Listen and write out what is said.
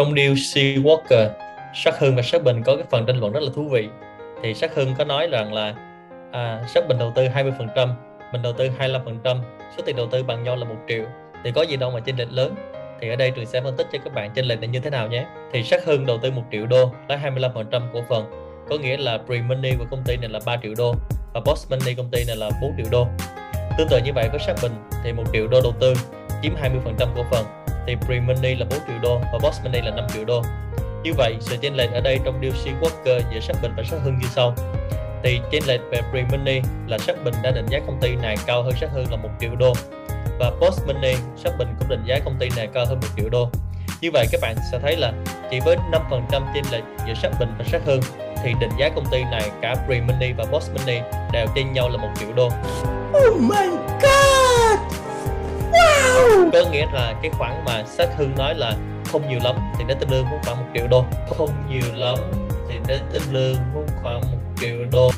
trong deal Sea Walker Sắc Hưng và Sắc Bình có cái phần tranh luận rất là thú vị. Thì Sắc Hưng có nói rằng là à, Sắc Bình đầu tư 20% mình đầu tư 25% số tiền đầu tư bằng nhau là một triệu. Thì có gì đâu mà chênh lệch lớn. Thì ở đây trường sẽ phân tích cho các bạn chênh lệch là như thế nào nhé. Thì Sắc Hưng đầu tư một triệu đô lấy 25% cổ phần. Có nghĩa là pre-money của công ty này là 3 triệu đô và post money công ty này là 4 triệu đô. Tương tự như vậy với Sắc Bình thì một triệu đô đầu tư chiếm 20% cổ phần thì pre-money là 4 triệu đô và boss money là 5 triệu đô. Như vậy, sự chênh lệch ở đây trong deal Sea Walker giữa Sắc Bình và Sắc Hưng như sau. Thì chênh lệch về pre-money là Sắc Bình đã định giá công ty này cao hơn Sắc Hưng là 1 triệu đô. Và post money Sắc Bình cũng định giá công ty này cao hơn 1 triệu đô. Như vậy, các bạn sẽ thấy là chỉ với 5% chênh lệch giữa Sắc Bình và Sắc Hưng thì định giá công ty này cả pre-money và post money đều trên nhau là 1 triệu đô. Oh my god! Có nghĩa là cái khoản mà sát Hưng nói là không nhiều lắm thì nó tương lương khoảng một triệu đô. Không nhiều lắm thì nó tương lương khoảng một triệu đô.